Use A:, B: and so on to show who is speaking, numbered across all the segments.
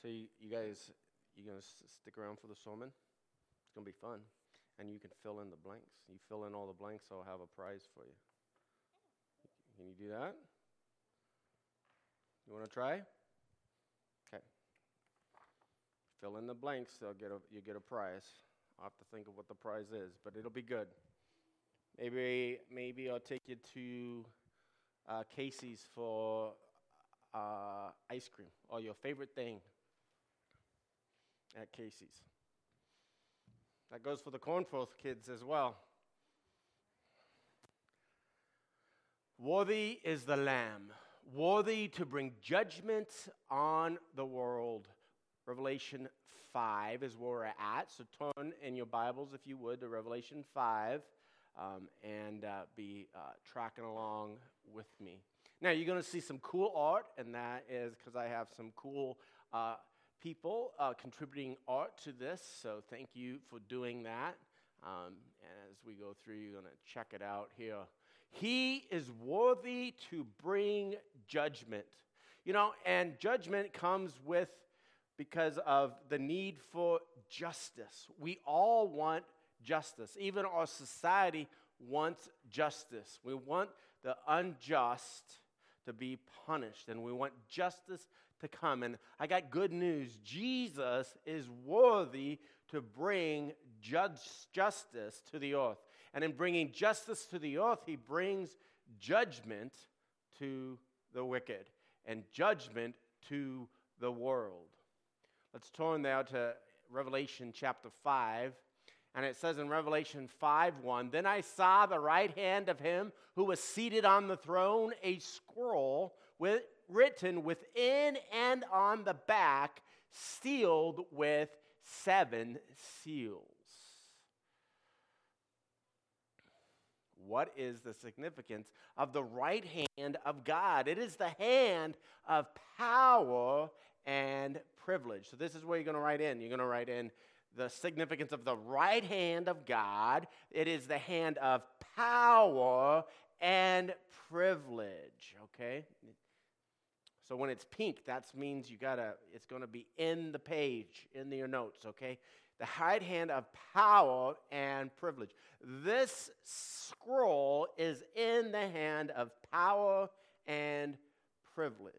A: So you, you guys, you're gonna s- stick around for the sermon? It's gonna be fun, and you can fill in the blanks. You fill in all the blanks, I'll have a prize for you. Can you do that? You want to try? Okay. Fill in the blanks. They'll get a, you get a prize. I'll have to think of what the prize is, but it'll be good. Maybe maybe I'll take you to uh, Casey's for uh, ice cream or your favorite thing at Casey's. That goes for the Cornforth kids as well. Worthy is the Lamb, worthy to bring judgment on the world. Revelation 5 is where we're at. So turn in your Bibles, if you would, to Revelation 5 um, and uh, be uh, tracking along with me. Now, you're going to see some cool art, and that is because I have some cool uh, people uh, contributing art to this. So thank you for doing that. Um, and as we go through, you're going to check it out here. He is worthy to bring judgment. You know, and judgment comes with because of the need for justice. We all want justice. Even our society wants justice. We want the unjust to be punished, and we want justice to come. And I got good news Jesus is worthy to bring judge, justice to the earth. And in bringing justice to the earth, he brings judgment to the wicked and judgment to the world. Let's turn now to Revelation chapter 5. And it says in Revelation 5 1 Then I saw the right hand of him who was seated on the throne, a scroll with, written within and on the back, sealed with seven seals. What is the significance of the right hand of God? It is the hand of power and privilege. So, this is where you're going to write in. You're going to write in the significance of the right hand of God. It is the hand of power and privilege, okay? So when it's pink, that means you gotta, it's gonna be in the page, in your notes, okay? The right hand of power and privilege. This scroll is in the hand of power and privilege.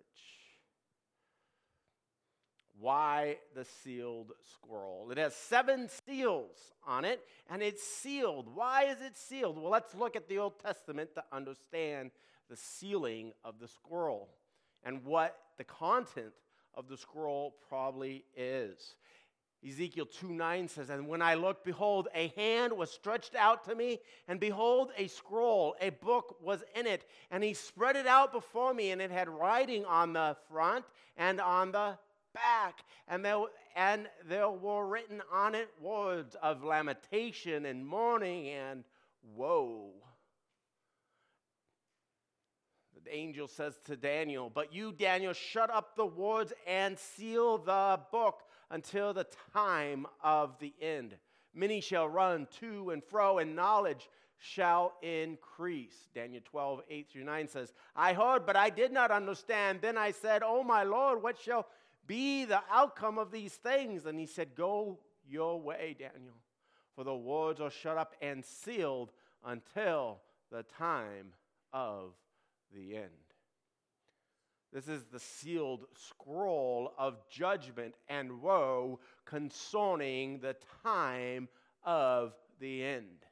A: Why the sealed scroll? It has seven seals on it, and it's sealed. Why is it sealed? Well, let's look at the Old Testament to understand the sealing of the scroll and what the content of the scroll probably is. Ezekiel 2 9 says, And when I looked, behold, a hand was stretched out to me, and behold, a scroll, a book was in it. And he spread it out before me, and it had writing on the front and on the back. And there, and there were written on it words of lamentation and mourning and woe. The angel says to Daniel, But you, Daniel, shut up the words and seal the book until the time of the end. Many shall run to and fro, and knowledge shall increase. Daniel 12, 8 through 9 says, I heard, but I did not understand. Then I said, Oh, my Lord, what shall be the outcome of these things? And he said, Go your way, Daniel, for the words are shut up and sealed until the time of the end. This is the sealed scroll of judgment and woe concerning the time of the end.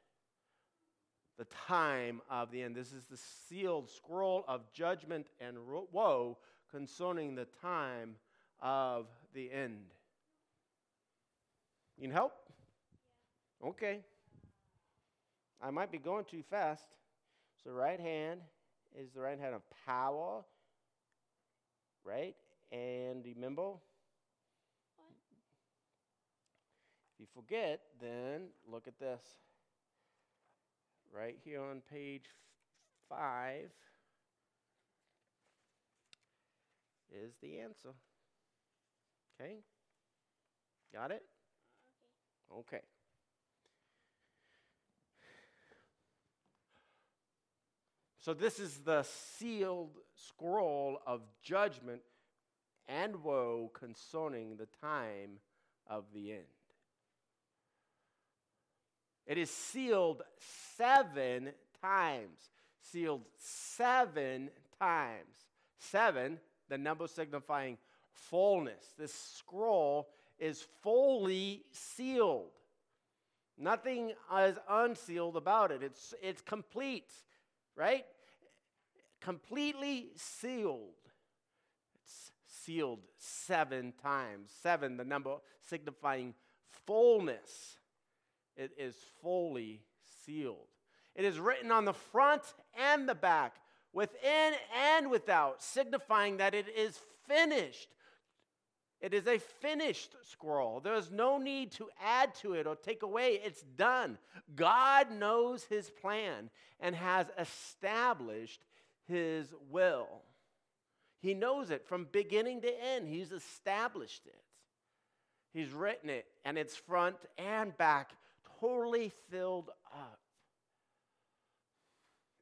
A: The time of the end. This is the sealed scroll of judgment and woe concerning the time of the end. You can help? Okay. I might be going too fast. So, right hand is the right hand of power, right? And remember,
B: What?
A: if you forget, then look at this. Right here on page f- five is the answer. Okay? Got it?
B: Okay.
A: Okay. So, this is the sealed scroll of judgment and woe concerning the time of the end. It is sealed seven times. Sealed seven times. Seven, the number signifying fullness. This scroll is fully sealed. Nothing is unsealed about it. It's, it's complete, right? Completely sealed. It's sealed seven times. Seven, the number signifying fullness. It is fully sealed. It is written on the front and the back, within and without, signifying that it is finished. It is a finished scroll. There is no need to add to it or take away. It's done. God knows his plan and has established his will. He knows it from beginning to end. He's established it. He's written it, and it's front and back totally filled up.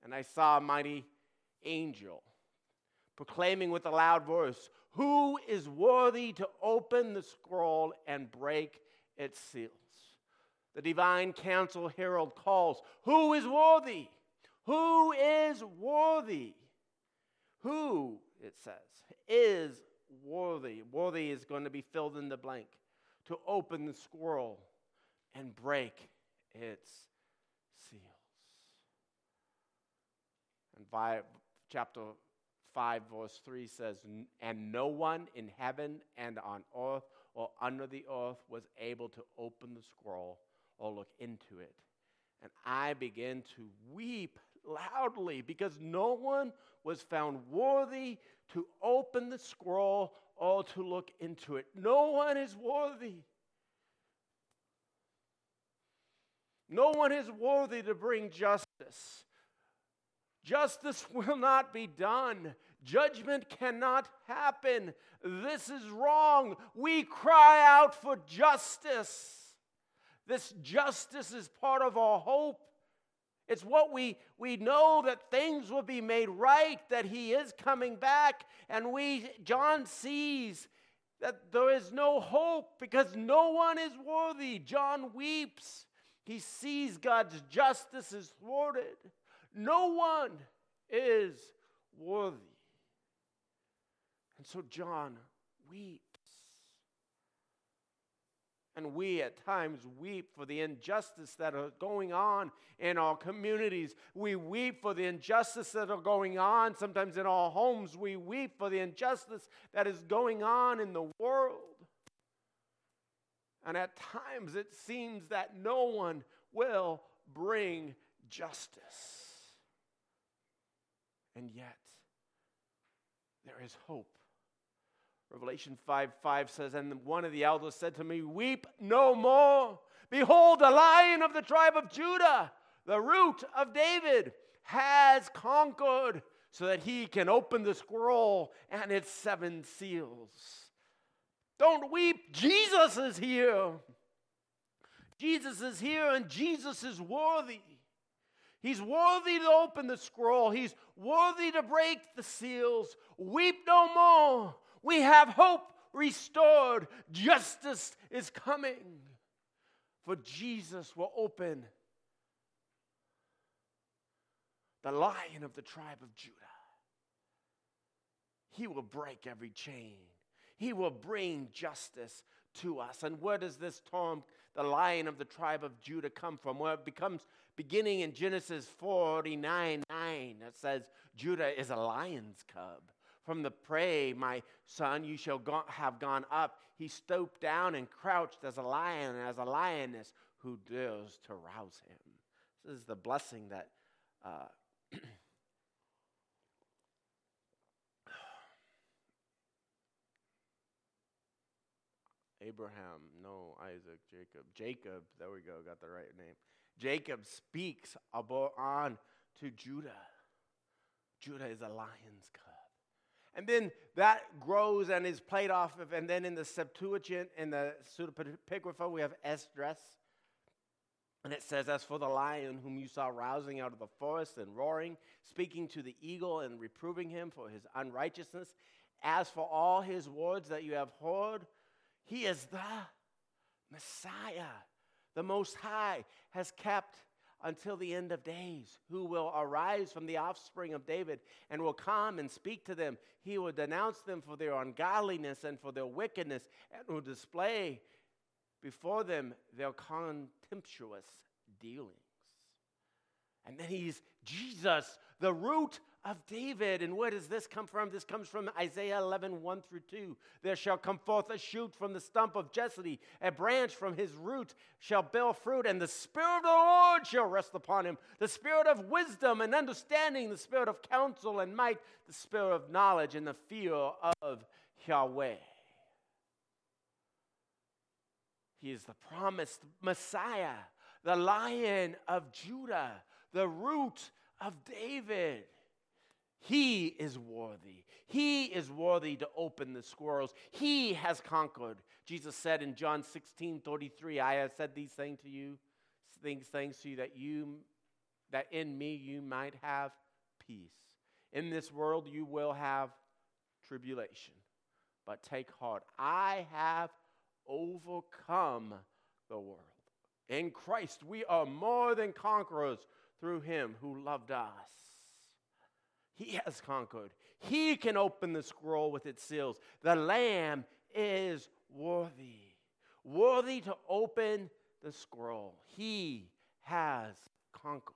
A: And I saw a mighty angel proclaiming with a loud voice, Who is worthy to open the scroll and break its seals? The divine council herald calls, Who is worthy? Who is worthy? Who, it says, is worthy? Worthy is going to be filled in the blank to open the scroll and break its seals. And by chapter 5, verse 3 says, And no one in heaven and on earth or under the earth was able to open the scroll or look into it. And I began to weep loudly because no one was found worthy to open the scroll or to look into it. No one is worthy. No one is worthy to bring justice. Justice will not be done. Judgment cannot happen. This is wrong. We cry out for justice. This justice is part of our hope. It's what we, we know that things will be made right, that he is coming back. And we, John sees that there is no hope because no one is worthy. John weeps. He sees God's justice is thwarted. No one is worthy. And so John weeps. And we at times weep for the injustice that are going on in our communities. We weep for the injustice that are going on sometimes in our homes. We weep for the injustice that is going on in the world. And at times it seems that no one will bring justice. And yet, there is hope. Revelation 5 5 says, And one of the elders said to me, Weep no more. Behold, the lion of the tribe of Judah, the root of David, has conquered so that he can open the scroll and its seven seals. Don't weep. Jesus is here. Jesus is here and Jesus is worthy. He's worthy to open the scroll. He's worthy to break the seals. Weep no more. We have hope restored. Justice is coming. For Jesus will open the lion of the tribe of Judah. He will break every chain. He will bring justice to us. And where does this term, the lion of the tribe of Judah, come from? Well, it becomes beginning in Genesis 49 9. It says, Judah is a lion's cub. From the prey, my son, you shall go- have gone up. He stooped down and crouched as a lion, as a lioness who dares to rouse him. This is the blessing that uh, Abraham, no, Isaac, Jacob. Jacob, there we go, got the right name. Jacob speaks on to Judah. Judah is a lion's cub. And then that grows and is played off of, and then in the Septuagint, in the pseudepigrapha, we have Esdras. And it says, As for the lion whom you saw rousing out of the forest and roaring, speaking to the eagle and reproving him for his unrighteousness As for all his words that you have heard, he is the Messiah. The Most High has kept until the end of days, who will arise from the offspring of David and will come and speak to them. He will denounce them for their ungodliness and for their wickedness, and will display before them their contemptuous dealings. And then he's Jesus, the root of David. And where does this come from? This comes from Isaiah 11, 1 through 2. There shall come forth a shoot from the stump of Jesse, a branch from his root shall bear fruit, and the Spirit of the Lord shall rest upon him the Spirit of wisdom and understanding, the Spirit of counsel and might, the Spirit of knowledge and the fear of Yahweh. He is the promised Messiah, the lion of Judah, the root of David. He is worthy. He is worthy to open the scrolls. He has conquered. Jesus said in John 16 33, I have said these things to you, things, things to you that you that in me you might have peace. In this world you will have tribulation. But take heart, I have overcome the world. In Christ we are more than conquerors through him who loved us. He has conquered. He can open the scroll with its seals. The Lamb is worthy, worthy to open the scroll. He has conquered.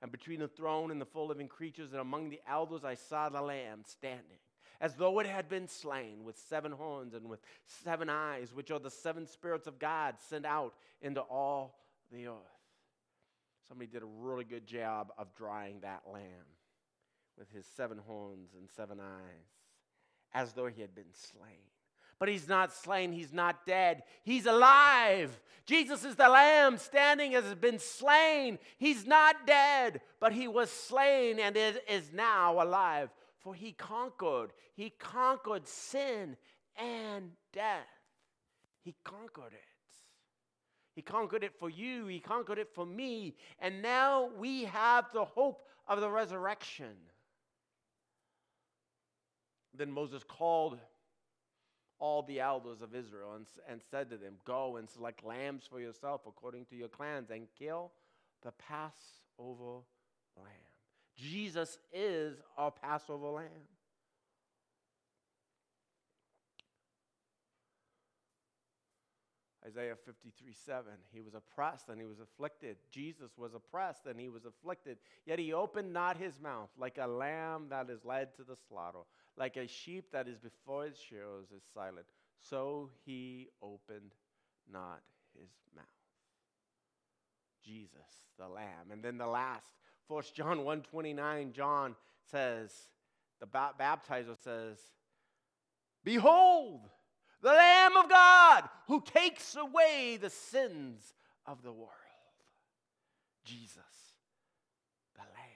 A: And between the throne and the full living creatures and among the elders, I saw the Lamb standing, as though it had been slain, with seven horns and with seven eyes, which are the seven spirits of God sent out into all the earth. Somebody did a really good job of drawing that lamb with his seven horns and seven eyes, as though he had been slain. But he's not slain, he's not dead, he's alive. Jesus is the lamb standing as has been slain. He's not dead, but he was slain and is now alive. For he conquered, he conquered sin and death. He conquered it. He conquered it for you, He conquered it for me, and now we have the hope of the resurrection. Then Moses called all the elders of Israel and, and said to them, Go and select lambs for yourself according to your clans and kill the Passover lamb. Jesus is our Passover lamb. Isaiah 53 7. He was oppressed and he was afflicted. Jesus was oppressed and he was afflicted. Yet he opened not his mouth like a lamb that is led to the slaughter, like a sheep that is before its shearers is silent. So he opened not his mouth. Jesus, the Lamb. And then the last, 1 John 1.29, John says, the baptizer says, Behold, the Lamb of God who takes away the sins of the world. Jesus, the Lamb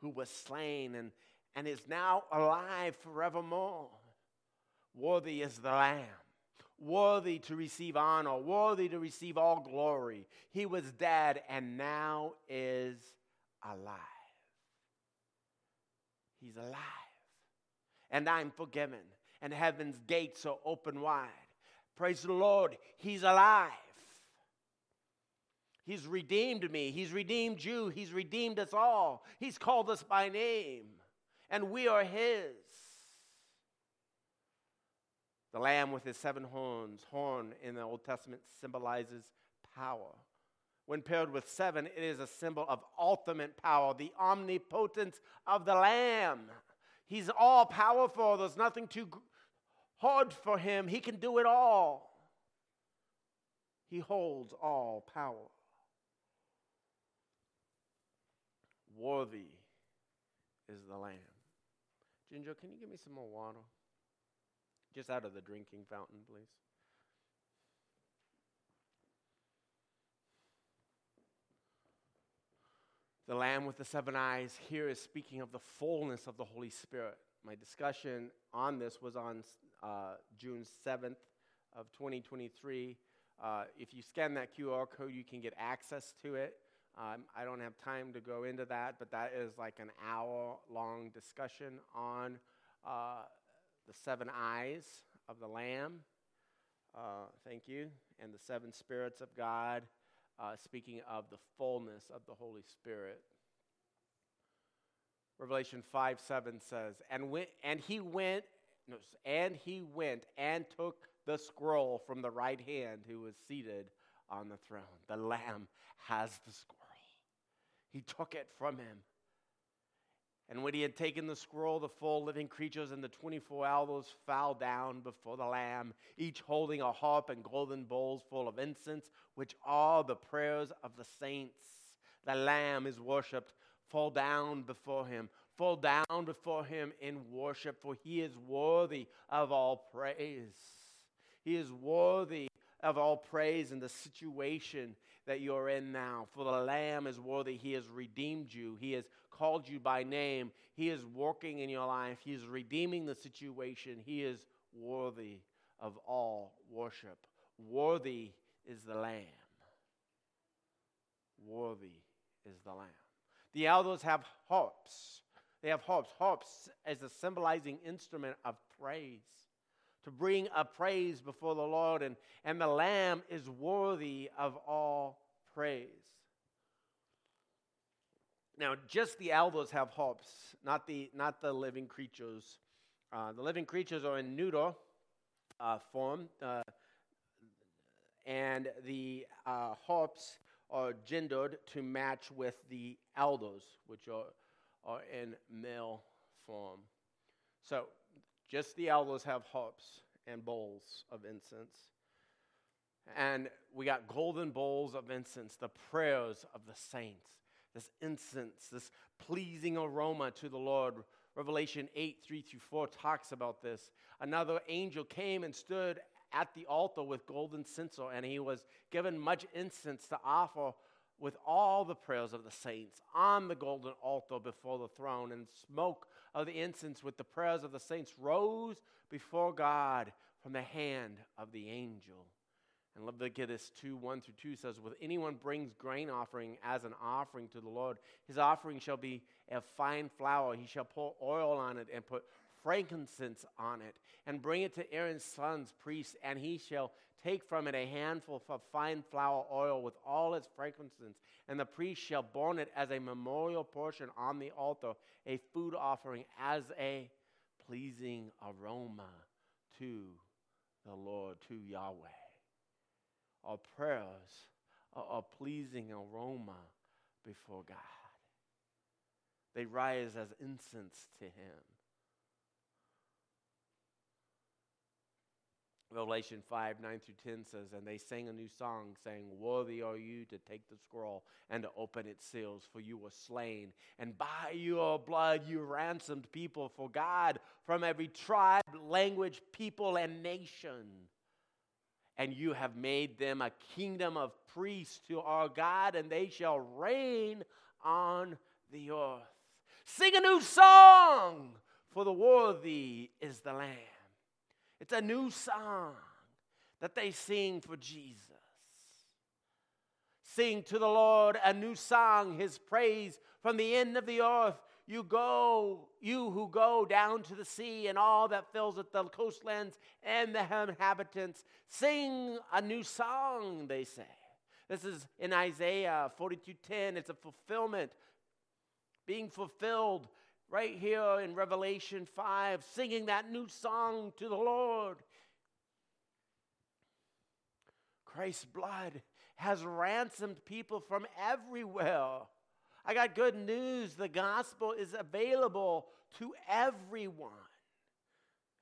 A: who was slain and, and is now alive forevermore. Worthy is the Lamb, worthy to receive honor, worthy to receive all glory. He was dead and now is alive. He's alive. And I'm forgiven and heaven's gates are open wide. Praise the Lord, He's alive. He's redeemed me. He's redeemed you. He's redeemed us all. He's called us by name, and we are His. The lamb with his seven horns, horn in the Old Testament symbolizes power. When paired with seven, it is a symbol of ultimate power, the omnipotence of the lamb. He's all powerful. There's nothing too hard for him. He can do it all. He holds all power. Worthy is the Lamb. Ginger, can you give me some more water? Just out of the drinking fountain, please. The Lamb with the seven eyes here is speaking of the fullness of the Holy Spirit. My discussion on this was on uh, June 7th of 2023. Uh, if you scan that QR code, you can get access to it. Um, I don't have time to go into that, but that is like an hour long discussion on uh, the seven eyes of the Lamb. Uh, thank you. And the seven spirits of God, uh, speaking of the fullness of the Holy Spirit. Revelation 5 7 says, and, went, and he went, no, and he went and took the scroll from the right hand who was seated on the throne. The Lamb has the scroll. He took it from him. And when he had taken the scroll, the four living creatures and the 24 elders fell down before the Lamb, each holding a harp and golden bowls full of incense, which are the prayers of the saints. The Lamb is worshiped. Fall down before him. Fall down before him in worship, for he is worthy of all praise. He is worthy of all praise in the situation that you're in now. For the Lamb is worthy. He has redeemed you, He has called you by name. He is working in your life, He is redeeming the situation. He is worthy of all worship. Worthy is the Lamb. Worthy is the Lamb. The elders have harps. They have harps. Harps as a symbolizing instrument of praise to bring a praise before the Lord, and, and the Lamb is worthy of all praise. Now, just the elders have harps, not the, not the living creatures. Uh, the living creatures are in neuter uh, form, uh, and the uh, harps are gendered to match with the elders, which are, are in male form. So, just the elders have harps and bowls of incense. And we got golden bowls of incense, the prayers of the saints, this incense, this pleasing aroma to the Lord. Revelation 8, 3 through 4 talks about this. Another angel came and stood at the altar with golden censer, and he was given much incense to offer with all the prayers of the saints on the golden altar before the throne. And smoke of the incense with the prayers of the saints rose before God from the hand of the angel. And Leviticus 2 1 through 2 says, With anyone brings grain offering as an offering to the Lord, his offering shall be a fine flour. He shall pour oil on it and put frankincense on it, and bring it to Aaron's sons, priests, and he shall take from it a handful of fine flour oil with all its frankincense, and the priest shall burn it as a memorial portion on the altar, a food offering as a pleasing aroma to the Lord, to Yahweh. Our prayers are a pleasing aroma before God. They rise as incense to Him. Revelation 5 9 through 10 says, And they sang a new song, saying, Worthy are you to take the scroll and to open its seals, for you were slain. And by your blood you ransomed people for God from every tribe, language, people, and nation. And you have made them a kingdom of priests to our God, and they shall reign on the earth. Sing a new song, for the worthy is the Lamb. It's a new song that they sing for Jesus. Sing to the Lord a new song, his praise from the end of the earth. You go, you who go down to the sea and all that fills it, the coastlands and the inhabitants, sing a new song, they say. This is in Isaiah 42:10. It's a fulfillment being fulfilled right here in Revelation 5, singing that new song to the Lord. Christ's blood has ransomed people from everywhere. I got good news. The gospel is available to everyone.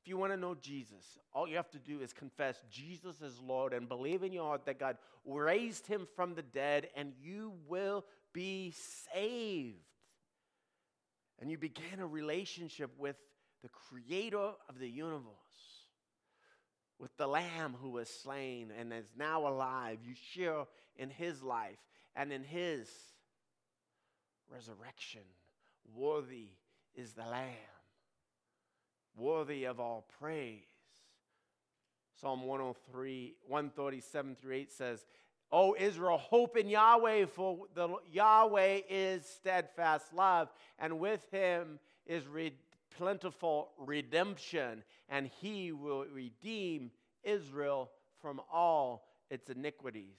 A: If you want to know Jesus, all you have to do is confess Jesus is Lord and believe in your heart that God raised him from the dead, and you will be saved and you begin a relationship with the creator of the universe, with the Lamb who was slain and is now alive. You share in his life and in his resurrection. Worthy is the Lamb, worthy of all praise. Psalm 103, 137 through 8 says, O Israel, hope in Yahweh, for the Yahweh is steadfast love, and with him is plentiful redemption, and he will redeem Israel from all its iniquities.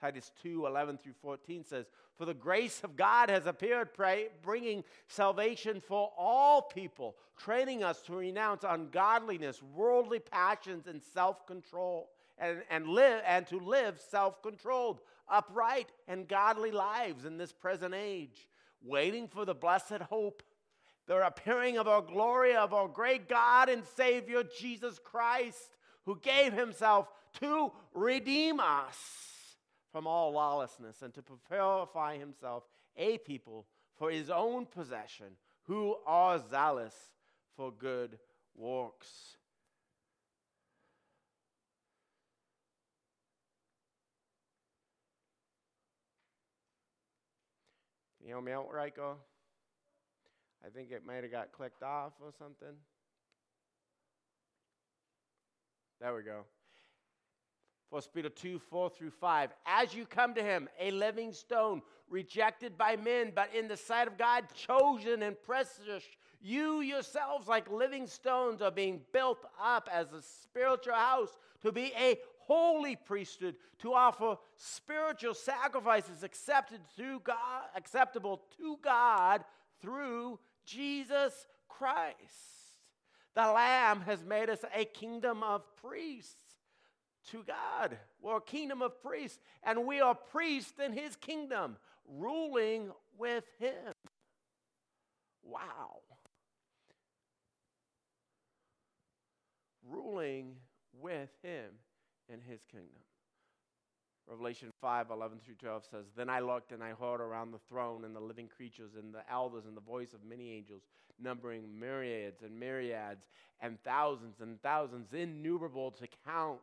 A: Titus 2 11 through 14 says, For the grace of God has appeared, pray, bringing salvation for all people, training us to renounce ungodliness, worldly passions, and self control, and, and, live, and to live self controlled, upright, and godly lives in this present age, waiting for the blessed hope, the appearing of our glory of our great God and Savior Jesus Christ, who gave himself to redeem us from all lawlessness and to purify himself a people for his own possession who are zealous for good works. You help me out where I go? I think it might have got clicked off or something. There we go. 1 Peter 2 4 through 5. As you come to him, a living stone, rejected by men, but in the sight of God, chosen and precious, you yourselves, like living stones, are being built up as a spiritual house to be a holy priesthood, to offer spiritual sacrifices accepted through God, acceptable to God through Jesus Christ. The Lamb has made us a kingdom of priests to God. We're a kingdom of priests, and we are priests in his kingdom, ruling with him. Wow. Ruling with him in his kingdom. Revelation 5 11 through 12 says, Then I looked and I heard around the throne and the living creatures and the elders and the voice of many angels, numbering myriads and myriads and thousands and thousands, innumerable to count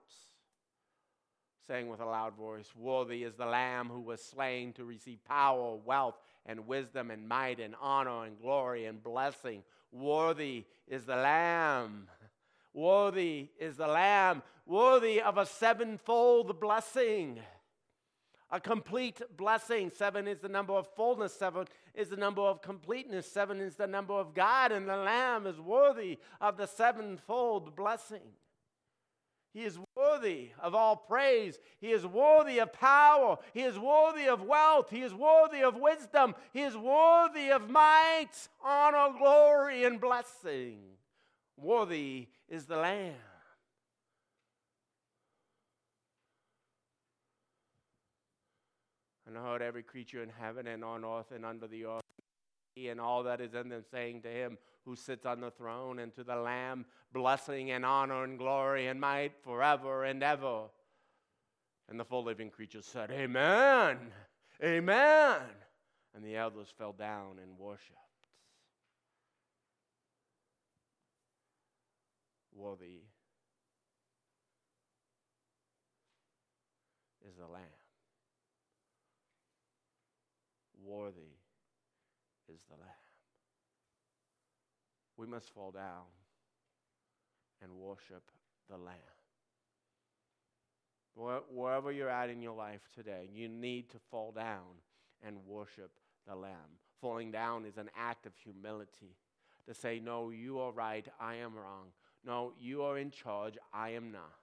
A: saying with a loud voice, Worthy is the Lamb who was slain to receive power, wealth, and wisdom, and might, and honor, and glory, and blessing. Worthy is the Lamb. Worthy is the Lamb, worthy of a sevenfold blessing. A complete blessing. Seven is the number of fullness. Seven is the number of completeness. Seven is the number of God, and the Lamb is worthy of the sevenfold blessing. He is worthy of all praise. He is worthy of power. He is worthy of wealth. He is worthy of wisdom. He is worthy of might, honor, glory, and blessing. Worthy is the Lamb. And heard every creature in heaven and on earth and under the earth and all that is in them saying to him, who sits on the throne, and to the Lamb, blessing and honor and glory and might forever and ever. And the full living creatures said, Amen, Amen. And the elders fell down and worshiped. Worthy is the Lamb. Worthy is the Lamb we must fall down and worship the Lamb. Wherever you're at in your life today, you need to fall down and worship the Lamb. Falling down is an act of humility to say, No, you are right, I am wrong. No, you are in charge, I am not.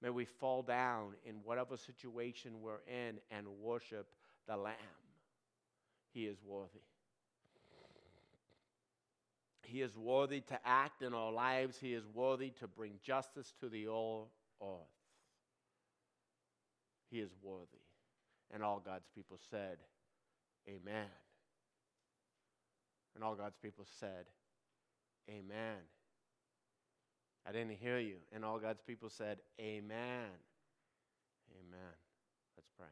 A: May we fall down in whatever situation we're in and worship the Lamb. He is worthy. He is worthy to act in our lives. He is worthy to bring justice to the whole earth. He is worthy. And all God's people said, Amen. And all God's people said, Amen. I didn't hear you. And all God's people said, Amen. Amen. Let's pray.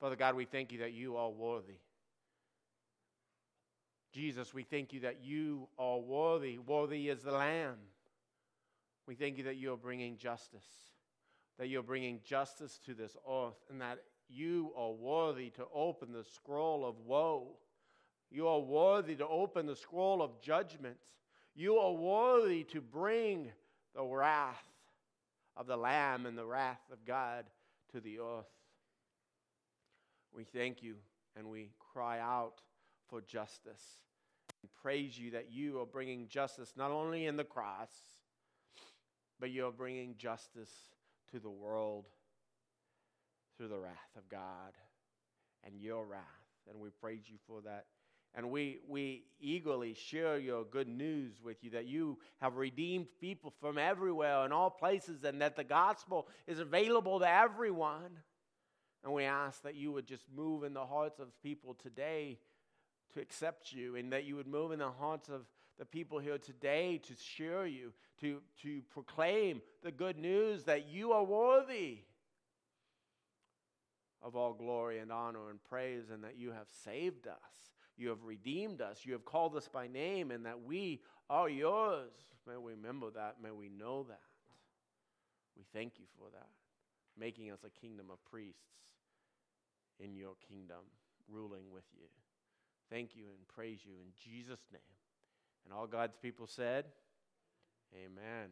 A: Father God, we thank you that you are worthy. Jesus, we thank you that you are worthy. Worthy is the Lamb. We thank you that you are bringing justice, that you're bringing justice to this earth, and that you are worthy to open the scroll of woe. You are worthy to open the scroll of judgment. You are worthy to bring the wrath of the Lamb and the wrath of God to the earth. We thank you and we cry out for justice and praise you that you are bringing justice not only in the cross, but you are bringing justice to the world through the wrath of God and your wrath. And we praise you for that. And we, we eagerly share your good news with you that you have redeemed people from everywhere and all places, and that the gospel is available to everyone. And we ask that you would just move in the hearts of people today accept you, and that you would move in the hearts of the people here today to share you, to, to proclaim the good news that you are worthy of all glory and honor and praise, and that you have saved us. You have redeemed us. You have called us by name, and that we are yours. May we remember that. May we know that. We thank you for that, making us a kingdom of priests in your kingdom, ruling with you. Thank you and praise you in Jesus' name. And all God's people said, Amen.